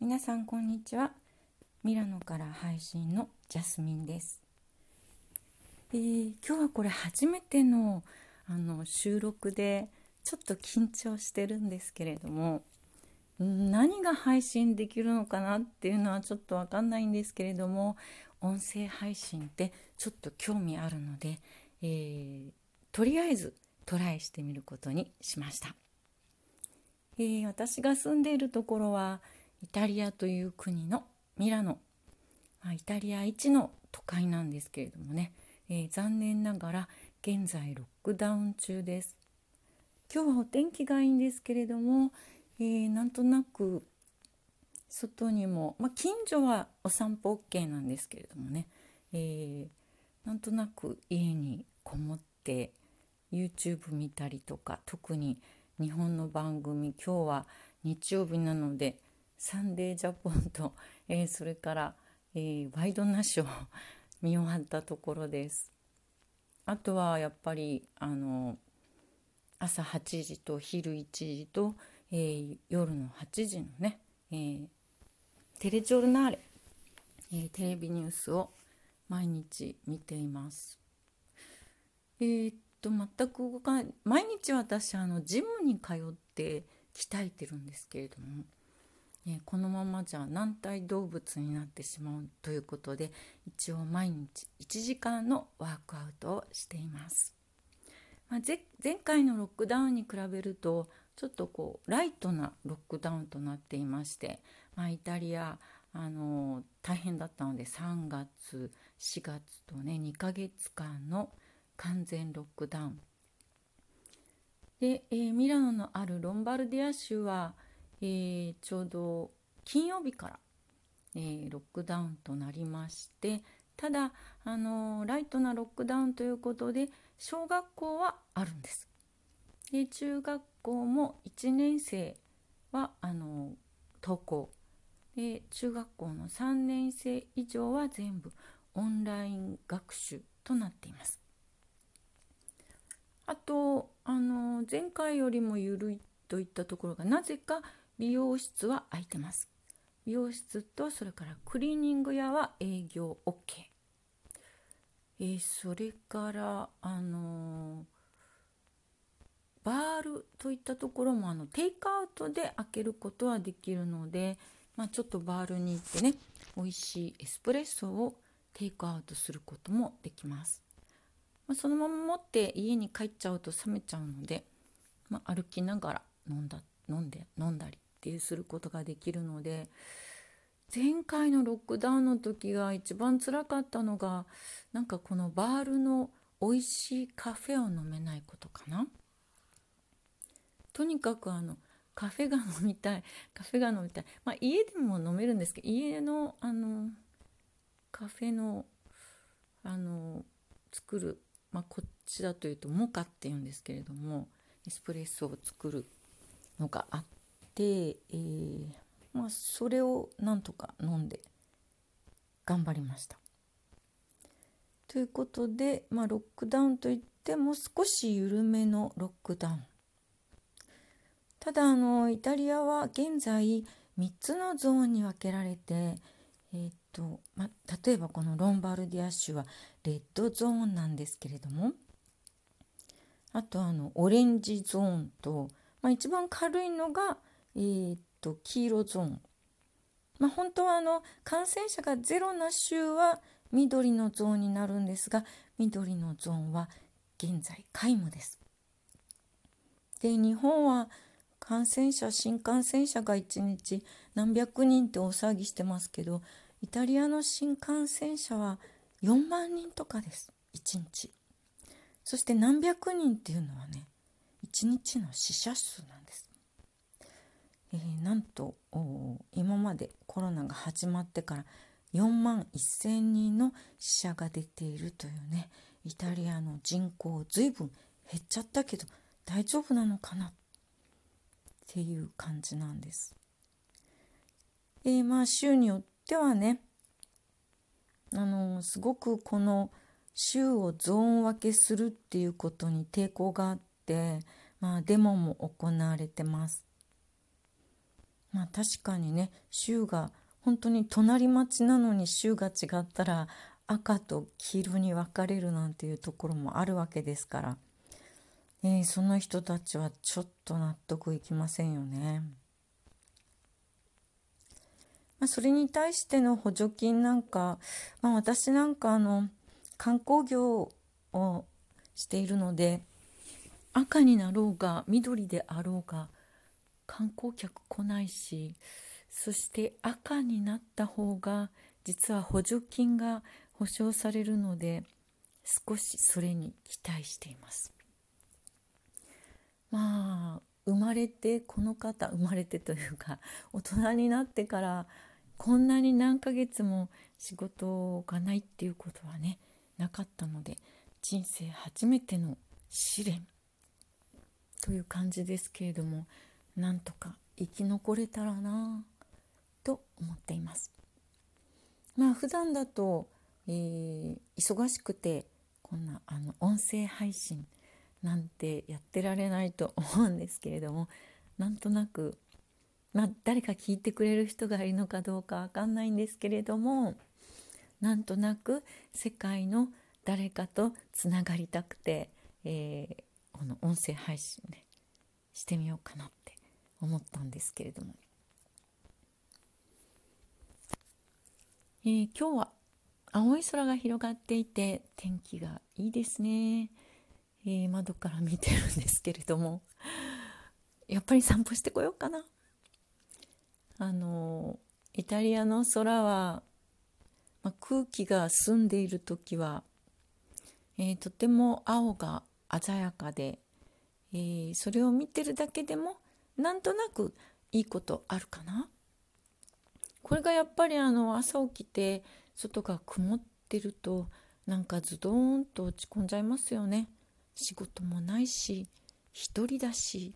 皆さんこんにちはミラノから配信のジャスミンです、えー、今日はこれ初めてのあの収録でちょっと緊張してるんですけれども何が配信できるのかなっていうのはちょっとわかんないんですけれども音声配信ってちょっと興味あるので、えー、とりあえずトライしてみることにしました。えー、私が住んでいるところはイタリアという国のミラノ、まあ、イタリア一の都会なんですけれどもね、えー、残念ながら現在ロックダウン中です。今日はお天気がいいんですけれども、えー、なんとなく外にも、まあ、近所はお散歩 OK なんですけれどもね、えー、なんとなく家にこもって YouTube 見たりとか特に日本の番組今日は日曜日なのでサンデージャポンと、えー、それから、えー、ワイドナショー見終わったところです。あとはやっぱりあの朝8時と昼1時と、えー、夜の8時のね、えー、テレジョルナーレ、えー、テレビニュースを毎日見ています。えー、っと全く動かない毎日私あのジムに通って鍛えてるんですけれどもえこのままじゃ軟体動物になってしまうということで一応毎日1時間のワークアウトをしています、まあ、前回のロックダウンに比べるとちょっとこうライトなロックダウンとなっていまして、まあ、イタリアあの大変だったので3月4月とね2ヶ月間の完全ロックダウン。で、えー、ミラノのあるロンバルディア州はえー、ちょうど金曜日から、えー、ロックダウンとなりましてただ、あのライトなロックダウンということで小学校はあるんです。で中学校も1年生はあの登校で中学校の3年生以上は全部オンライン学習となっています。あとあの前回よりも緩いといったところがなぜか美容室は空いてます。美容室とそれからクリーニング屋は営業 OK。えー、それからあのー、バールといったところもあのテイクアウトで開けることはできるので、まあ、ちょっとバールに行ってね美味しいエスプレッソをテイクアウトすることもできます。まあ、そのまま持って家に帰っちゃうと冷めちゃうので、まあ、歩きながら飲んだ飲んで飲んだり定することができるので前回のロックダウンの時が一番つらかったのがなんかこのバールの美味しいカフェを飲めないことかな。とにかくあのカフェが飲みたい カフェが飲みたいまあ家でも飲めるんですけど家のあのカフェのあの作る、まあ、こっちだというとモカっていうんですけれどもエスプレッソを作るのがあっで、えー、まあ、それをなんとか飲んで頑張りました。ということで、まあ、ロックダウンといっても少し緩めのロックダウン。ただあのイタリアは現在3つのゾーンに分けられて、えーとま例えばこのロンバルディア州はレッドゾーンなんですけれどもあとあのオレンジゾーンと、まあ、一番軽いのがえー、っと黄色ゾーン、まあ、本当はあの感染者がゼロな州は緑のゾーンになるんですが緑のゾーンは現在皆無です。で日本は感染者新感染者が1日何百人って大騒ぎしてますけどイタリアの新感染者は4万人とかです。1日。そして何百人っていうのはね1日の死者数なんです。えー、なんと今までコロナが始まってから4万1,000人の死者が出ているというねイタリアの人口ずいぶん減っちゃったけど大丈夫なのかなっていう感じなんです。えー、まあ州によってはねあのすごくこの州をゾーン分けするっていうことに抵抗があって、まあ、デモも行われてます。まあ確かにね週が本当に隣町なのに週が違ったら赤と黄色に分かれるなんていうところもあるわけですから、えー、その人たちはちょっと納得いきませんよね。まあ、それに対しての補助金なんか、まあ、私なんかあの観光業をしているので赤になろうが緑であろうが観光客来ないしそして赤になった方が実は補助金が保証されるので少しそれに期待しています。まあ生まれてこの方生まれてというか大人になってからこんなに何ヶ月も仕事がないっていうことはねなかったので人生初めての試練という感じですけれどもなんとか生き残れたらなと思っています。まあ普段だと、えー、忙しくてこんなあの音声配信なんてやってられないと思うんですけれどもなんとなくまあ誰か聞いてくれる人がいるのかどうかわかんないんですけれどもなんとなく世界の誰かとつながりたくて、えー、この音声配信ねしてみようかな。って思ったんですけれども、えー、今日は青い空が広がっていて天気がいいですね、えー、窓から見てるんですけれども。やっぱり散歩してこようかな。あのイタリアの空は、ま、空気が澄んでいる時はえー、とても青が鮮やかで、え、それを見てるだけでもなんとなくいいことあるかな？これがやっぱりあの朝起きて外が曇ってるとなんかズドーンと落ち込んじゃいますよね。仕事もないし一人だし。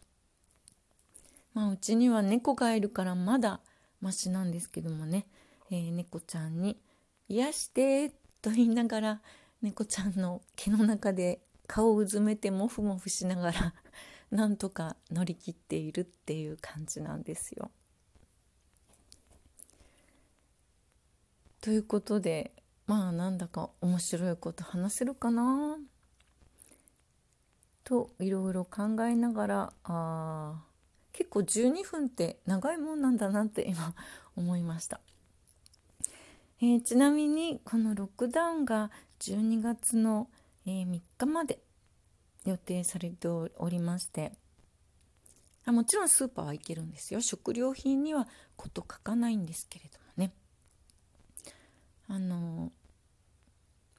まあうちには猫がいるからまだマシなんですけどもね、えー、猫ちゃんに「癒して」と言いながら猫ちゃんの毛の中で顔をうずめてモフモフしながらなんとか乗り切っているっていう感じなんですよ。ということでまあなんだか面白いこと話せるかな？といろいろ考えながらあ結構12分って長いもんなんだなって今思いました。えー、ちなみにこのロックダウンが12月の、えー、3日まで予定されておりまして。あもちろんスーパーは行けるんですよ。食料品にはこと書かないんですけれどもね。あの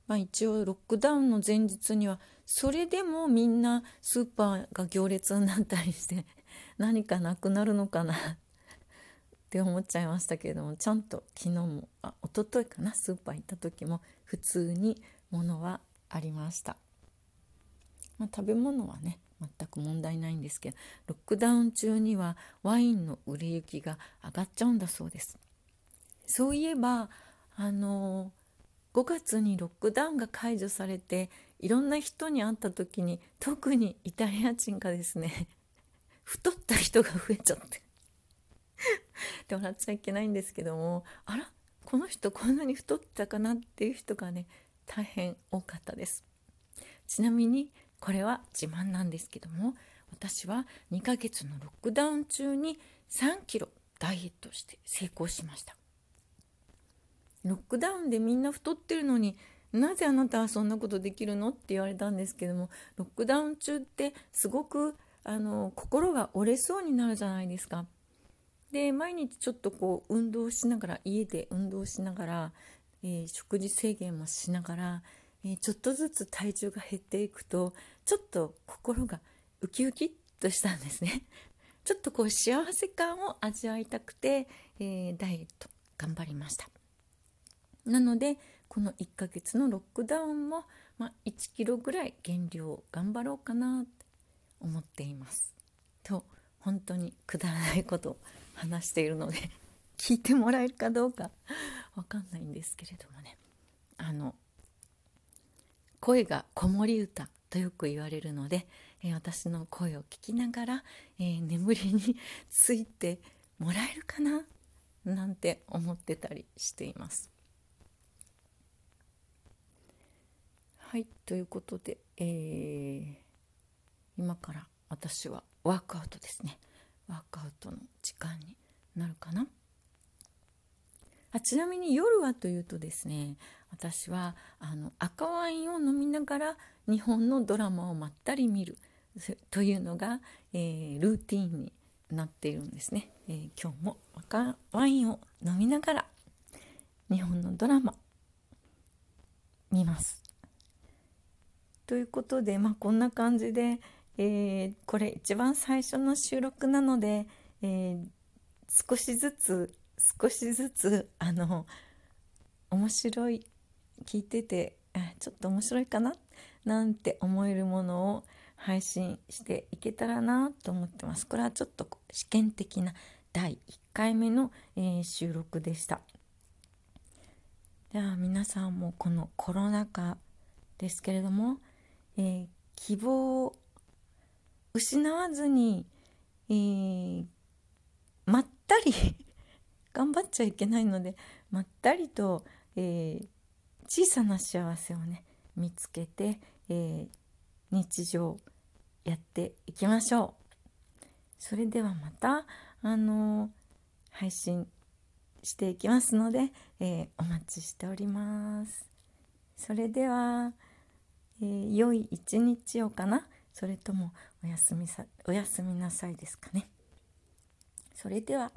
まあ一応ロックダウンの前日にはそれでもみんなスーパーが行列になったりして 何かなくなるのかな って思っちゃいましたけれどもちゃんと昨日もあ一昨日かなスーパー行った時も普通にものはありました、まあ、食べ物はね全く問題ないんですけどロックダウン中にはワインの売れ行きが上がっちゃうんだそうです。そういえばあの5月にロックダウンが解除されていろんな人に会った時に特にイタリア人がですね 太った人が増えちゃって。で笑っちゃいけないんですけどもあらこの人こんなに太ったかなっていう人がね大変多かったです。ちなみにこれは自慢なんですけども私は2ヶ月のロックダウン中に3キロダイエットして成功しました。ロックダウンでみんな太ってるのになぜあなたはそんなことできるのって言われたんですけどもロックダウン中ってすごくあの心が折れそうになるじゃないですか。で毎日ちょっとこう運動しながら家で運動しながら、えー、食事制限もしながら、え、ちょっとずつ体重が減っていくとちょっと心がウキウキとしたんですね。ちょっとこう幸せ感を味わいたくて、えー、ダイエット頑張りました。なのでこの1ヶ月のロックダウンも、まあ、1キロぐらい減量頑張ろうかなって思っています。と本当にくだらないことを話しているので聞いてもらえるかどうかわかんないんですけれどもねあの声が子守歌とよく言われるので、えー、私の声を聞きながら、えー、眠りについてもらえるかななんて思ってたりしています。はいということで、えー、今から私はワークアウトですねワークアウトの時間になるかなあちなみに夜はというとですね私はあの赤ワインを飲みながら日本のドラマをまったり見るというのが、えー、ルーティンになっているんですね、えー、今日も赤ワインを飲みながら日本のドラマ見ます。ということで、まあ、こんな感じで、えー、これ一番最初の収録なので、えー、少しずつ少しずつあの面白い聞いててちょっと面白いかななんて思えるものを配信していけたらなと思ってます。これはちょっと試験的な第1回目の、えー、収録でした。では皆さんもこのコロナ禍ですけれどもえー、希望を失わずに、えー、まったり頑張っちゃいけないのでまったりと、えー、小さな幸せをね見つけて、え日常やっていきましょう。それではまたあの配信していきますので、えお待ちしております。それでは。え、良い一日をかな？それともおやすみさおやすみなさいですかねそれでは